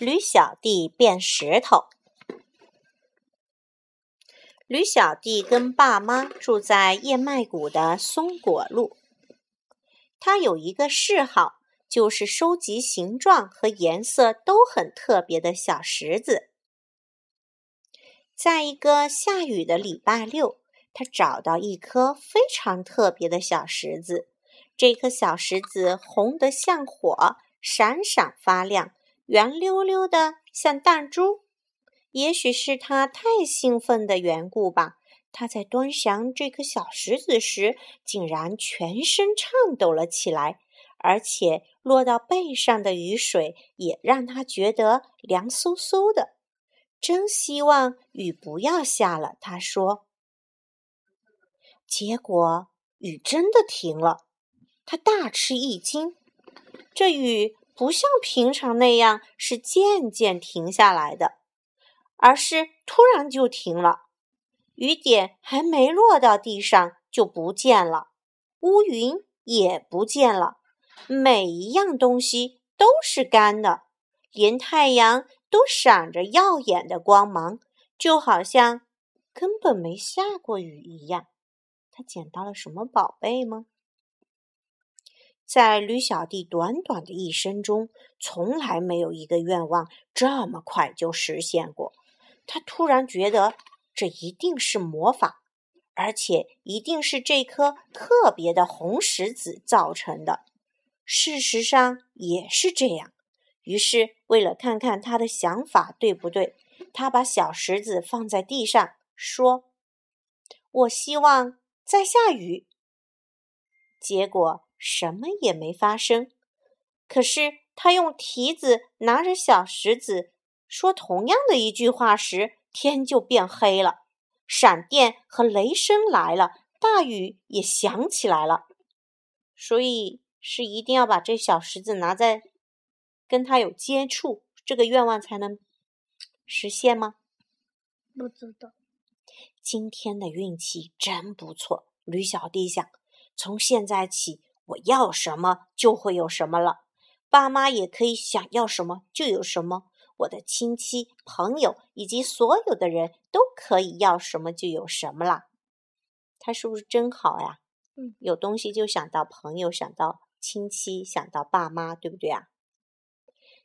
驴小弟变石头。驴小弟跟爸妈住在燕麦谷的松果路。他有一个嗜好，就是收集形状和颜色都很特别的小石子。在一个下雨的礼拜六，他找到一颗非常特别的小石子。这颗小石子红得像火，闪闪发亮。圆溜溜的，像弹珠。也许是他太兴奋的缘故吧，他在端详这颗小石子时，竟然全身颤抖了起来，而且落到背上的雨水也让他觉得凉飕飕的。真希望雨不要下了，他说。结果雨真的停了，他大吃一惊，这雨。不像平常那样是渐渐停下来的，而是突然就停了。雨点还没落到地上就不见了，乌云也不见了，每一样东西都是干的，连太阳都闪着耀眼的光芒，就好像根本没下过雨一样。他捡到了什么宝贝吗？在驴小弟短短的一生中，从来没有一个愿望这么快就实现过。他突然觉得这一定是魔法，而且一定是这颗特别的红石子造成的。事实上也是这样。于是，为了看看他的想法对不对，他把小石子放在地上，说：“我希望在下雨。”结果。什么也没发生，可是他用蹄子拿着小石子说同样的一句话时，天就变黑了，闪电和雷声来了，大雨也响起来了。所以是一定要把这小石子拿在跟他有接触，这个愿望才能实现吗？不知道。今天的运气真不错，驴小弟想，从现在起。我要什么就会有什么了，爸妈也可以想要什么就有什么，我的亲戚、朋友以及所有的人都可以要什么就有什么了。他是不是真好呀？嗯，有东西就想到朋友，想到亲戚，想到爸妈，对不对啊？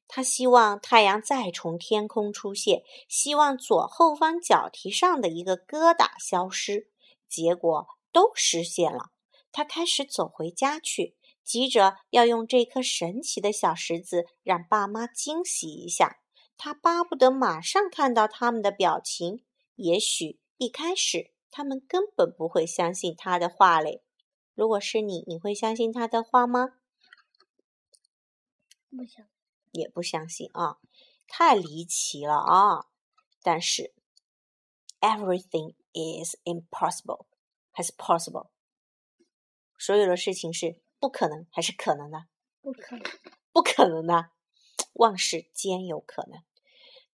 他希望太阳再从天空出现，希望左后方脚蹄上的一个疙瘩消失，结果都实现了。他开始走回家去，急着要用这颗神奇的小石子让爸妈惊喜一下。他巴不得马上看到他们的表情。也许一开始他们根本不会相信他的话嘞。如果是你，你会相信他的话吗？不相也不相信啊，太离奇了啊！但是，everything is impossible，还是 possible？所有的事情是不可能还是可能呢？不可能，不可能的，万事皆有可能。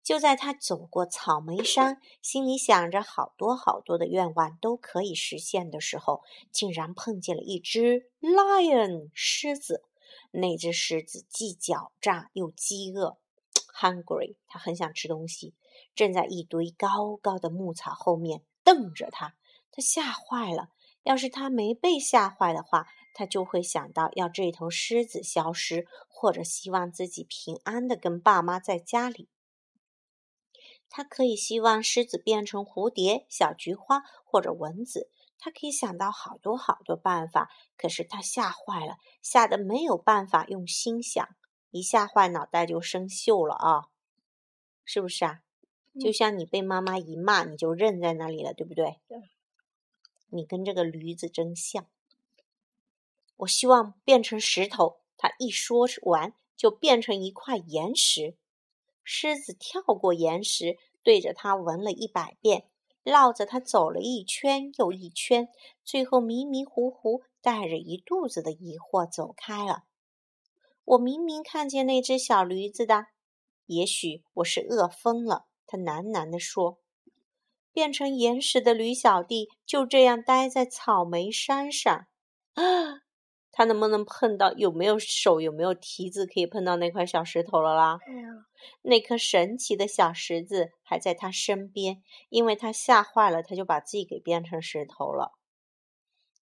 就在他走过草莓山，心里想着好多好多的愿望都可以实现的时候，竟然碰见了一只 lion 狮子。那只狮子既狡诈又饥饿，hungry，它很想吃东西，正在一堆高高的牧草后面瞪着他。他吓坏了。要是他没被吓坏的话，他就会想到要这头狮子消失，或者希望自己平安的跟爸妈在家里。他可以希望狮子变成蝴蝶、小菊花或者蚊子。他可以想到好多好多办法，可是他吓坏了，吓得没有办法用心想，一吓坏脑袋就生锈了啊！是不是啊？就像你被妈妈一骂，你就愣在那里了，对不对？对。你跟这个驴子真像。我希望变成石头。他一说完，就变成一块岩石。狮子跳过岩石，对着它闻了一百遍，绕着它走了一圈又一圈，最后迷迷糊糊，带着一肚子的疑惑走开了。我明明看见那只小驴子的，也许我是饿疯了。他喃喃地说。变成岩石的驴小弟就这样待在草莓山上，啊！他能不能碰到？有没有手？有没有蹄子可以碰到那块小石头了啦？没有。那颗神奇的小石子还在他身边，因为他吓坏了，他就把自己给变成石头了。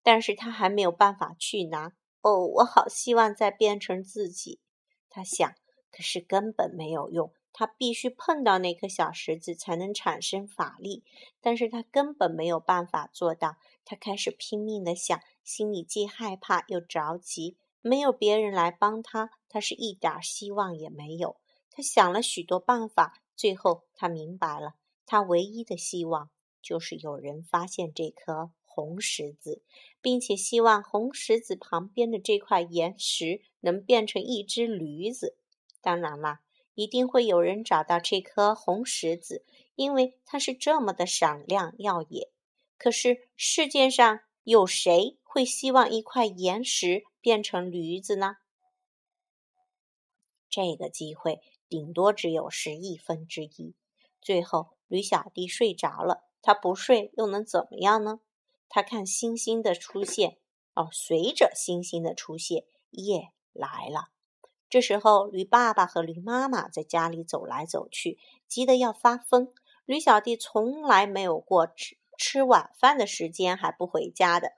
但是他还没有办法去拿。哦，我好希望再变成自己，他想。可是根本没有用，他必须碰到那颗小石子才能产生法力。但是他根本没有办法做到。他开始拼命的想，心里既害怕又着急。没有别人来帮他，他是一点希望也没有。他想了许多办法，最后他明白了，他唯一的希望就是有人发现这颗红石子，并且希望红石子旁边的这块岩石能变成一只驴子。当然了，一定会有人找到这颗红石子，因为它是这么的闪亮耀眼。可是世界上有谁会希望一块岩石变成驴子呢？这个机会顶多只有十亿分之一。最后，驴小弟睡着了。他不睡又能怎么样呢？他看星星的出现，哦，随着星星的出现，夜来了。这时候，驴爸爸和驴妈妈在家里走来走去，急得要发疯。驴小弟从来没有过吃吃晚饭的时间还不回家的，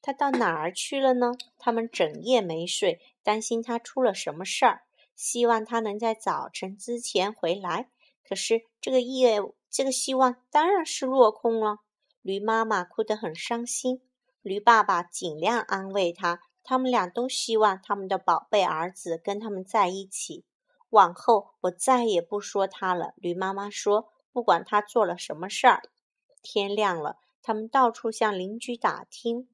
他到哪儿去了呢？他们整夜没睡，担心他出了什么事儿，希望他能在早晨之前回来。可是这个夜，这个希望当然是落空了。驴妈妈哭得很伤心，驴爸爸尽量安慰他。他们俩都希望他们的宝贝儿子跟他们在一起。往后我再也不说他了。驴妈妈说：“不管他做了什么事儿。”天亮了，他们到处向邻居打听。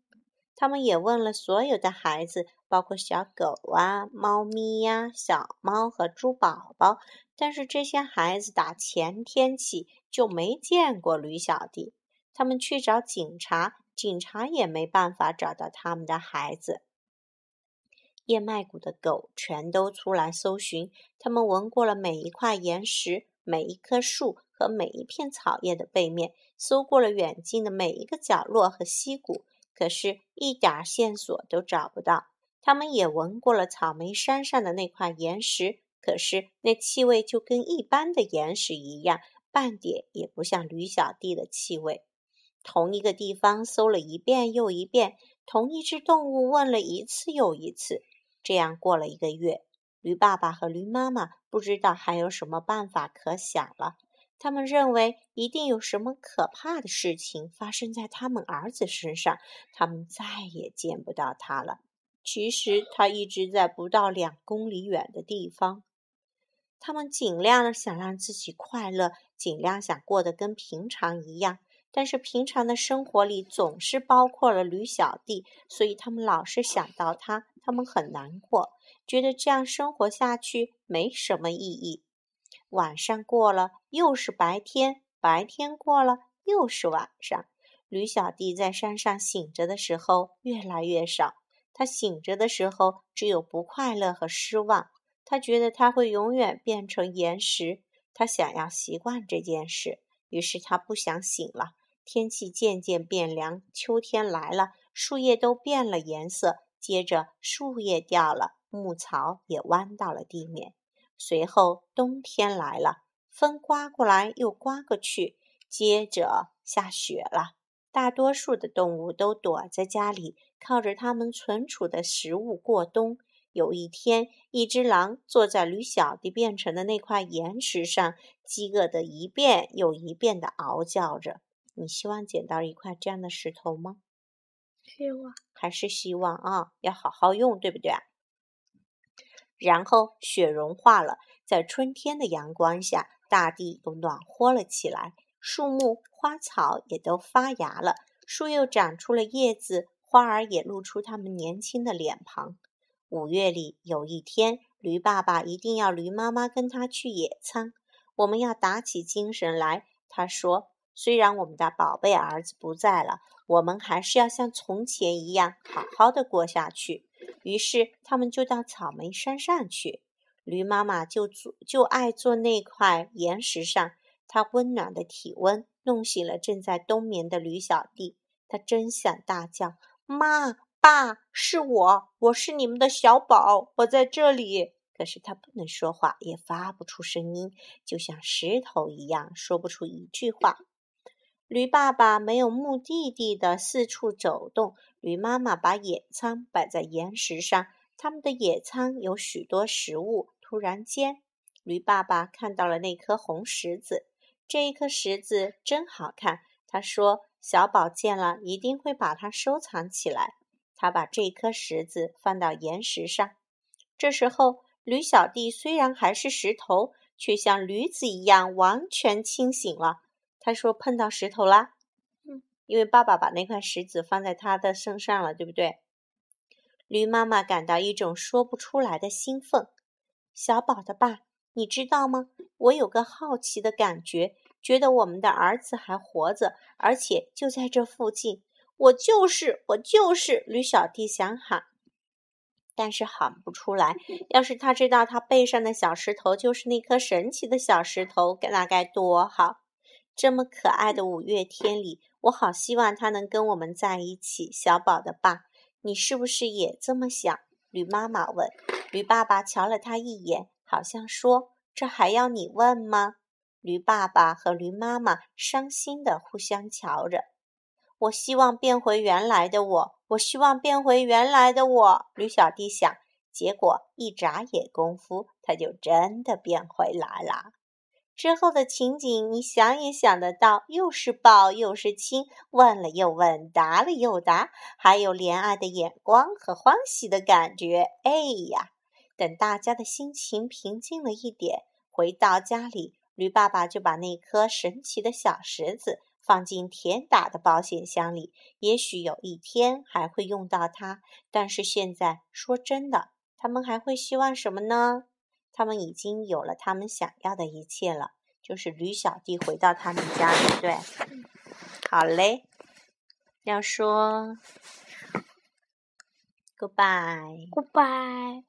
他们也问了所有的孩子，包括小狗啊、猫咪呀、小猫和猪宝宝。但是这些孩子打前天起就没见过驴小弟。他们去找警察，警察也没办法找到他们的孩子。燕麦谷的狗全都出来搜寻，他们闻过了每一块岩石、每一棵树和每一片草叶的背面，搜过了远近的每一个角落和溪谷，可是一点线索都找不到。他们也闻过了草莓山上的那块岩石，可是那气味就跟一般的岩石一样，半点也不像驴小弟的气味。同一个地方搜了一遍又一遍，同一只动物问了一次又一次。这样过了一个月，驴爸爸和驴妈妈不知道还有什么办法可想了。他们认为一定有什么可怕的事情发生在他们儿子身上，他们再也见不到他了。其实他一直在不到两公里远的地方。他们尽量想让自己快乐，尽量想过得跟平常一样。但是平常的生活里总是包括了驴小弟，所以他们老是想到他，他们很难过，觉得这样生活下去没什么意义。晚上过了又是白天，白天过了又是晚上。驴小弟在山上醒着的时候越来越少，他醒着的时候只有不快乐和失望。他觉得他会永远变成岩石，他想要习惯这件事，于是他不想醒了。天气渐渐变凉，秋天来了，树叶都变了颜色。接着，树叶掉了，牧草也弯到了地面。随后，冬天来了，风刮过来又刮过去。接着，下雪了。大多数的动物都躲在家里，靠着它们存储的食物过冬。有一天，一只狼坐在驴小弟变成的那块岩石上，饥饿的一遍又一遍地嗷叫着。你希望捡到一块这样的石头吗？希望，还是希望啊，要好好用，对不对？然后雪融化了，在春天的阳光下，大地都暖和了起来，树木、花草也都发芽了，树又长出了叶子，花儿也露出它们年轻的脸庞。五月里有一天，驴爸爸一定要驴妈妈跟他去野餐，我们要打起精神来，他说。虽然我们的宝贝儿子不在了，我们还是要像从前一样好好的过下去。于是，他们就到草莓山上去。驴妈妈就坐，就爱坐那块岩石上。它温暖的体温弄醒了正在冬眠的驴小弟。他真想大叫：“妈，爸！”，是我，我是你们的小宝，我在这里。”可是他不能说话，也发不出声音，就像石头一样，说不出一句话。驴爸爸没有目的地的四处走动，驴妈妈把野餐摆在岩石上，他们的野餐有许多食物。突然间，驴爸爸看到了那颗红石子，这一颗石子真好看。他说：“小宝见了一定会把它收藏起来。”他把这颗石子放到岩石上。这时候，驴小弟虽然还是石头，却像驴子一样完全清醒了。他说：“碰到石头啦。”嗯，因为爸爸把那块石子放在他的身上了，对不对？驴妈妈感到一种说不出来的兴奋。小宝的爸，你知道吗？我有个好奇的感觉，觉得我们的儿子还活着，而且就在这附近。我就是，我就是。驴小弟想喊。但是喊不出来。要是他知道他背上的小石头就是那颗神奇的小石头，那该多好！这么可爱的五月天里，我好希望他能跟我们在一起。小宝的爸，你是不是也这么想？驴妈妈问。驴爸爸瞧了他一眼，好像说：“这还要你问吗？”驴爸爸和驴妈妈伤心的互相瞧着。我希望变回原来的我。我希望变回原来的我，驴小弟想。结果一眨眼功夫，他就真的变回来了。之后的情景，你想也想得到，又是抱又是亲，问了又问，答了又答，还有怜爱的眼光和欢喜的感觉。哎呀，等大家的心情平静了一点，回到家里，驴爸爸就把那颗神奇的小石子。放进田打的保险箱里，也许有一天还会用到它。但是现在，说真的，他们还会希望什么呢？他们已经有了他们想要的一切了，就是驴小弟回到他们家，对不对？好嘞，要说 goodbye，goodbye。